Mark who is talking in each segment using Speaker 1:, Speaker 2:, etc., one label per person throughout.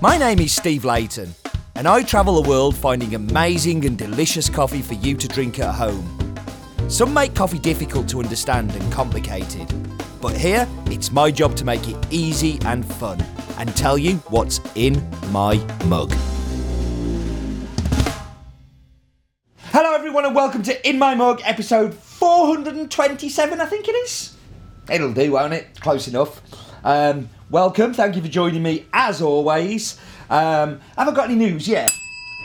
Speaker 1: My name is Steve Leighton, and I travel the world finding amazing and delicious coffee for you to drink at home. Some make coffee difficult to understand and complicated, but here it's my job to make it easy and fun and tell you what's in my mug. Hello, everyone, and welcome to In My Mug, episode 427, I think it is. It'll do, won't it? Close enough. Um, welcome. Thank you for joining me as always. Um, have I got any news? Yeah.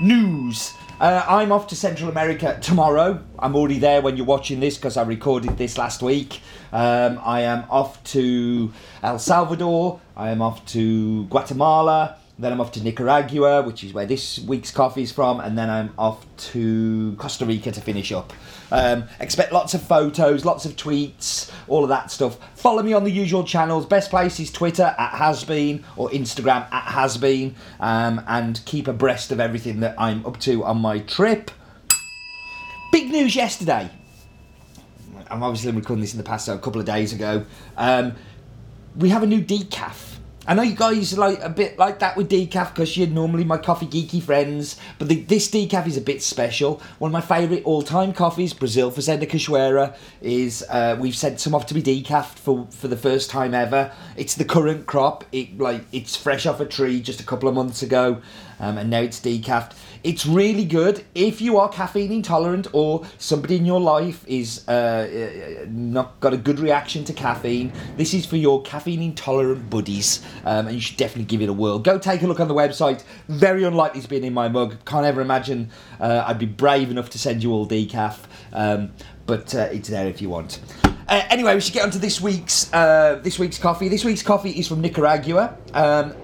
Speaker 1: News. Uh, I'm off to Central America tomorrow. I'm already there when you're watching this because I recorded this last week. Um, I am off to El Salvador. I am off to Guatemala. Then I'm off to Nicaragua, which is where this week's coffee is from, and then I'm off to Costa Rica to finish up. Um, expect lots of photos, lots of tweets, all of that stuff. Follow me on the usual channels. Best place is Twitter at Hasbean or Instagram at Hasbean, um, and keep abreast of everything that I'm up to on my trip. Big news yesterday. I'm obviously recording this in the past, so a couple of days ago. Um, we have a new decaf. I know you guys like a bit like that with decaf because you're normally my coffee geeky friends, but the, this decaf is a bit special. One of my favourite all-time coffees, Brazil Fazenda Cachoeira, is uh, we've sent some off to be decaf for for the first time ever. It's the current crop. It like it's fresh off a tree just a couple of months ago, um, and now it's decafed. It's really good if you are caffeine intolerant or somebody in your life is uh, uh, not got a good reaction to caffeine. This is for your caffeine intolerant buddies, um, and you should definitely give it a whirl. Go take a look on the website. Very unlikely to be in my mug. Can't ever imagine uh, I'd be brave enough to send you all decaf, um, but uh, it's there if you want. Uh, anyway, we should get on to this week's uh, this week's coffee. This week's coffee is from Nicaragua. Um,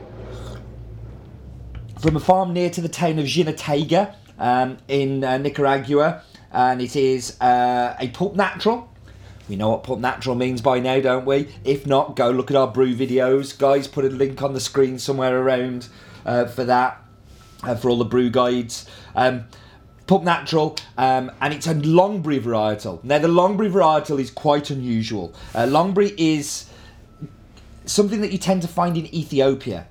Speaker 1: from a farm near to the town of Jinotega um, in uh, Nicaragua, and it is uh, a pulp natural. We know what pulp natural means by now, don't we? If not, go look at our brew videos. Guys, put a link on the screen somewhere around uh, for that, uh, for all the brew guides. Um, Pulp Natural, um, and it's a Longberry varietal. Now, the Longberry varietal is quite unusual. Uh, Longberry is something that you tend to find in Ethiopia.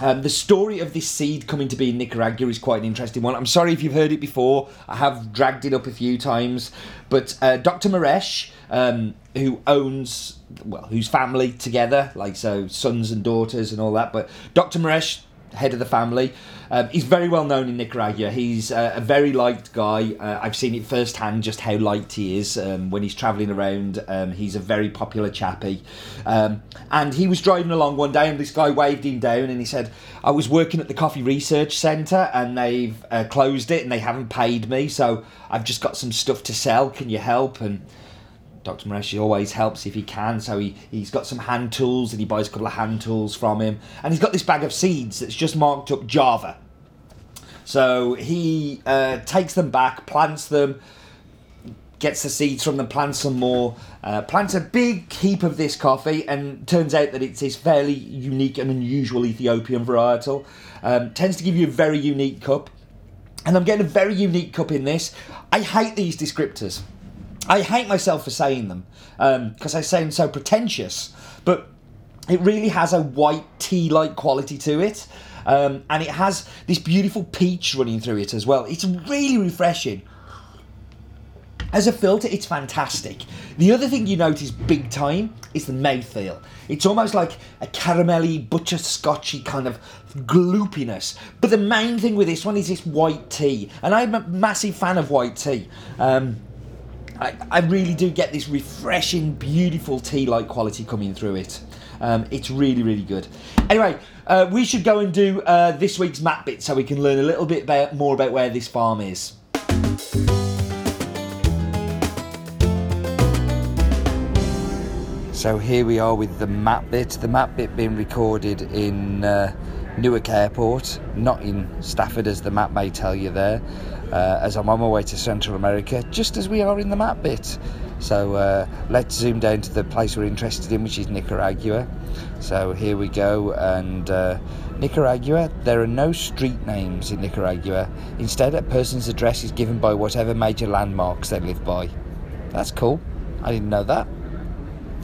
Speaker 1: Um, the story of this seed coming to be in Nicaragua is quite an interesting one. I'm sorry if you've heard it before. I have dragged it up a few times, but uh, Dr. Mierisch, um, who owns, well, whose family together, like so, sons and daughters and all that. But Dr. Mierisch, head of the family, um, he's very well known in Nicaragua. He's uh, a very liked guy. Uh, I've seen it firsthand just how liked he is um, when he's travelling around. Um, he's a very popular chappie. Um, and he was driving along one day and this guy waved him down and he said, I was working at the Coffee Research Centre and they've uh, closed it and they haven't paid me, so I've just got some stuff to sell. Can you help? And Dr. Mareshi always helps if he can, so he, he's got some hand tools and he buys a couple of hand tools from him. And he's got this bag of seeds that's just marked up Java. So he uh, takes them back, plants them, gets the seeds from them, plants some more, uh, plants a big heap of this coffee, and turns out that it's this fairly unique and unusual Ethiopian varietal. Um, tends to give you a very unique cup. And I'm getting a very unique cup in this. I hate these descriptors. I hate myself for saying them because I sound so pretentious, but it really has a white tea like quality to it. Um, and it has this beautiful peach running through it as well. It's really refreshing. As a filter, it's fantastic. The other thing you notice big time is the mouthfeel. It's almost like a caramelly, butterscotchy kind of gloopiness. But the main thing with this one is this white tea. And I'm a massive fan of white tea. Um, I, I really do get this refreshing, beautiful tea like quality coming through it. Um, it's really, really good. Anyway, uh, we should go and do uh, this week's map bit so we can learn a little bit about, more about where this farm is. So here we are with the map bit. The map bit being recorded in uh, Newark Airport, not in Stafford, as the map may tell you there. Uh, as I'm on my way to Central America, just as we are in the map bit. So uh, let's zoom down to the place we're interested in, which is Nicaragua. So here we go, and uh, Nicaragua, there are no street names in Nicaragua. Instead, a person's address is given by whatever major landmarks they live by. That's cool. I didn't know that.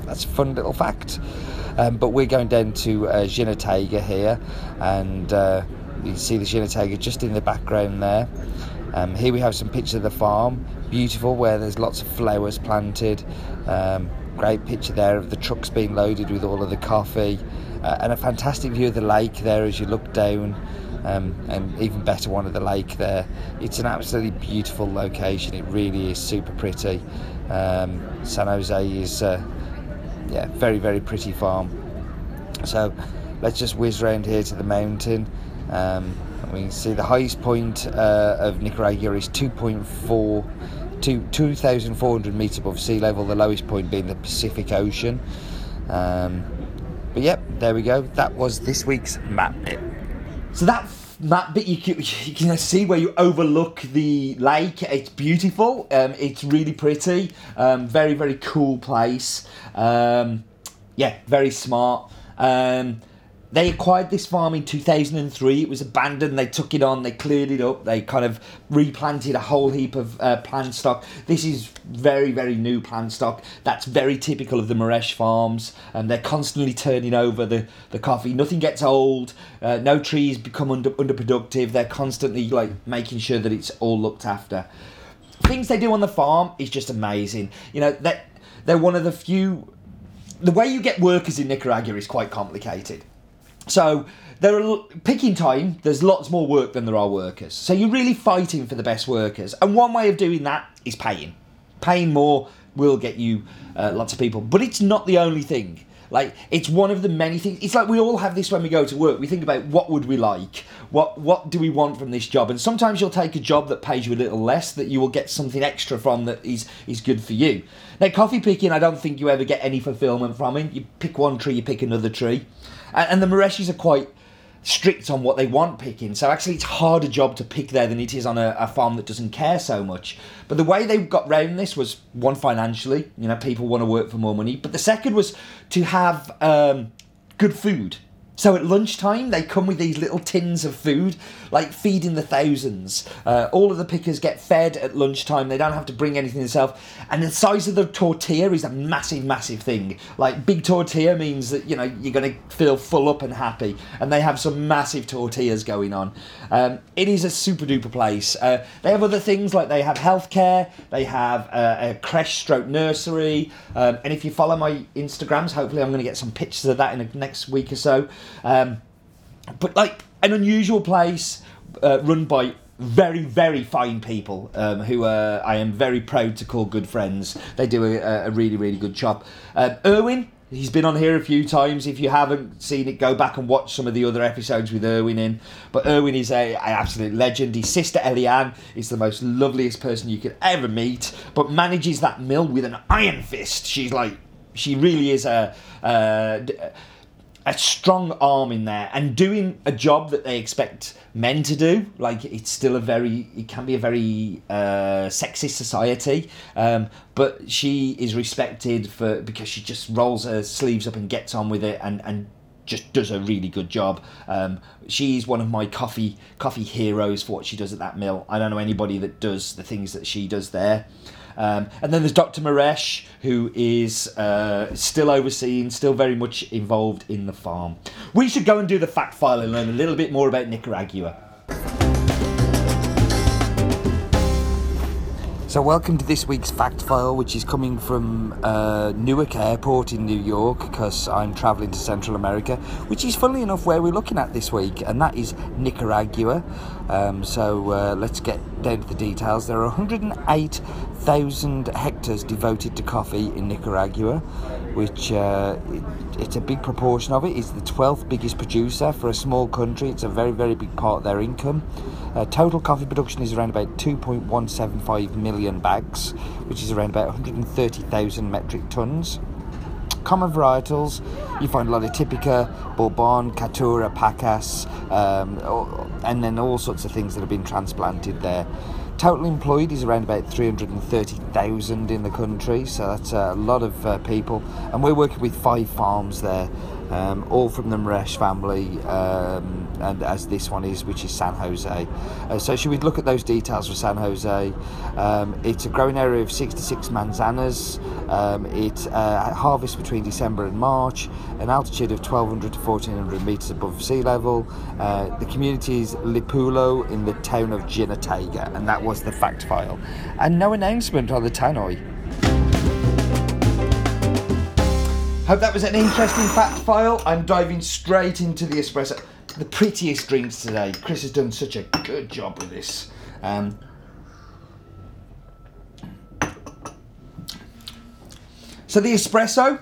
Speaker 1: That's a fun little fact. Um, but we're going down to uh, here, and uh, you can see the Jinotega just in the background there. Um, here we have some pictures of the farm, beautiful, where there's lots of flowers planted. Um, great picture there of the trucks being loaded with all of the coffee, uh, and a fantastic view of the lake there as you look down. Um, and even better one of the lake there. It's an absolutely beautiful location. It really is super pretty. Um, San Jose is, uh, yeah, very very pretty farm. So let's just whiz around here to the mountain. Um, we can see the highest point uh, of Nicaragua is 2.4 to 2,400 meters above sea level. The lowest point being the Pacific Ocean. Um, but yep, there we go. That was this week's map bit. So that map bit you can, you can see where you overlook the lake. It's beautiful. Um, it's really pretty. Um, very very cool place. Um, yeah, very smart. Um, they acquired this farm in 2003. It was abandoned. They took it on. They cleared it up. They kind of replanted a whole heap of uh, plant stock. This is very, very new plant stock. That's very typical of the Mierisch farms. And they're constantly turning over the, the coffee. Nothing gets old. Uh, no trees become under, underproductive. They're constantly like making sure that it's all looked after. Things they do on the farm is just amazing. You know, they're, they're one of the few. The way you get workers in Nicaragua is quite complicated so there are picking time. There's lots more work than there are workers. So you're really fighting for the best workers, and one way of doing that is paying. Paying more will get you uh, lots of people, but it's not the only thing. Like it's one of the many things. It's like we all have this when we go to work. We think about what would we like, what what do we want from this job, and sometimes you'll take a job that pays you a little less that you will get something extra from that is is good for you. Now coffee picking, I don't think you ever get any fulfillment from it. You pick one tree, you pick another tree. And, and the Mareshis are quite strict on what they want picking. So actually, it's harder job to pick there than it is on a, a, farm that doesn't care so much. But the way they got round this was one financially, you know, people want to work for more money. But the second was to have um, good food. So at lunchtime, they come with these little tins of food, like feeding the thousands. Uh, all of the pickers get fed at lunchtime. They don't have to bring anything themselves. And the size of the tortilla is a massive, massive thing. Like big tortilla means that you know you're going to feel full up and happy. And they have some massive tortillas going on. Um, it is a super duper place. Uh, they have other things like they have healthcare. They have uh, a creche stroke nursery. Um, and if you follow my Instagrams, hopefully I'm going to get some pictures of that in the next week or so. Um, but like an unusual place uh, run by very, very fine people um, who uh, I am very proud to call good friends. They do a, a really, really good job. Um, Erwin, he's been on here a few times. If you haven't seen it, go back and watch some of the other episodes with Erwin in. But Erwin is a, a absolute legend. His sister Eleane is the most loveliest person you could ever meet, but manages that mill with an iron fist. She's like, she really is a. Uh, a strong arm in there and doing a job that they expect men to do. Like it's still a very, it can be a very uh, sexist society, um, but she is respected for because she just rolls her sleeves up and gets on with it and and just does a really good job. Um, she's one of my coffee coffee heroes for what she does at that mill. I don't know anybody that does the things that she does there. Um, and then there's Dr. Mierisch, who is uh, still overseeing, still very much involved in the farm. We should go and do the fact file and learn a little bit more about Nicaragua. So, welcome to this week's fact file, which is coming from uh, Newark Airport in New York, because I'm travelling to Central America, which is funnily enough where we're looking at this week, and that is Nicaragua. Um, so, uh, let's get down to the details. There are 108,000 hectares devoted to coffee in Nicaragua, which uh, it, it's a big proportion of it. It's the 12th biggest producer for a small country. It's a very, very big part of their income. Uh, total coffee production is around about 2.175 million bags, which is around about 130,000 metric tons. Common varietals, you find a lot of Typica, Bourbon, Caturra, Pacas, um, and then all sorts of things that have been transplanted there. Total employed is around about 330,000 in the country, so that's a lot of uh, people. And we're working with five farms there um, all from the Mierisch family, um, and as this one is, which is San Jose. Uh, so, should we look at those details for San Jose? Um, it's a growing area of 66 manzanas. Um, it uh, harvests between December and March, an altitude of 1200 to 1400 meters above sea level. Uh, the community is Lipulo in the town of Jinotega, and that was the fact file. And no announcement on the tannoy. Hope that was an interesting fact file. I'm diving straight into the espresso. The prettiest drinks today. Chris has done such a good job with this. Um, so the espresso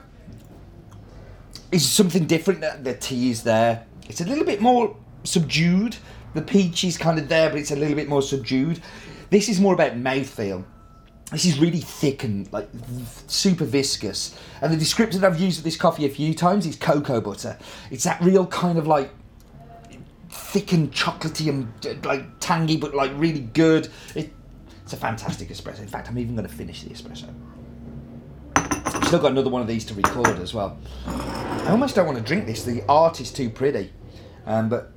Speaker 1: is something different. The tea is there. It's a little bit more subdued. The peach is kind of there, but it's a little bit more subdued. This is more about mouthfeel. This is really thick and like super viscous. And the description I've used with this coffee a few times is cocoa butter. It's that real kind of like thick and chocolatey and like tangy, but like really good. It, it's a fantastic espresso. In fact, I'm even going to finish the espresso. I've still got another one of these to record as well. I almost don't want to drink this. The art is too pretty. Um, but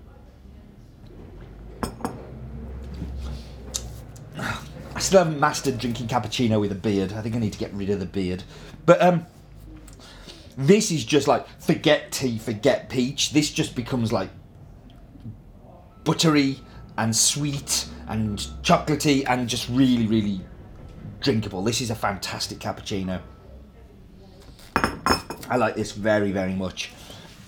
Speaker 1: still haven't mastered drinking cappuccino with a beard. I think I need to get rid of the beard. But um, this is just like forget tea, forget peach. This just becomes like buttery and sweet and chocolatey and just really, really drinkable. This is a fantastic cappuccino. I like this very, very much.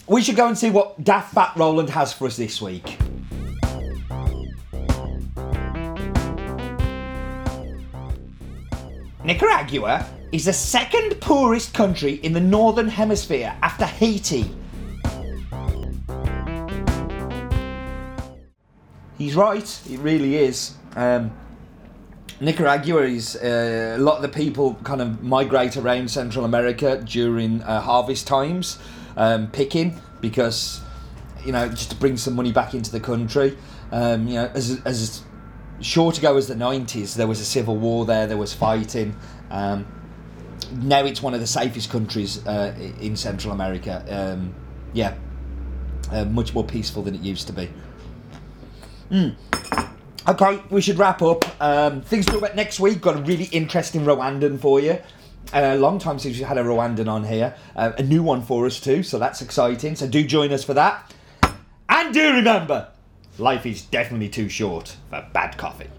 Speaker 1: We should go and see what Daft Fat Roland has for us this week. Nicaragua is the second poorest country in the northern hemisphere after Haiti. He's right, it really is. Um, Nicaragua is uh, a lot of the people kind of migrate around Central America during uh, harvest times, um, picking because you know just to bring some money back into the country. Um, you know, as as short ago as the 90s, there was a civil war there, there was fighting. Um, now it's one of the safest countries uh, in Central America. Um, yeah, uh, much more peaceful than it used to be. Mm. Okay, we should wrap up. Um, things to talk about next week. Got a really interesting Rwandan for you. A uh, long time since we had a Rwandan on here. Uh, a new one for us too, so that's exciting. So do join us for that. And do remember, life is definitely too short for bad coffee.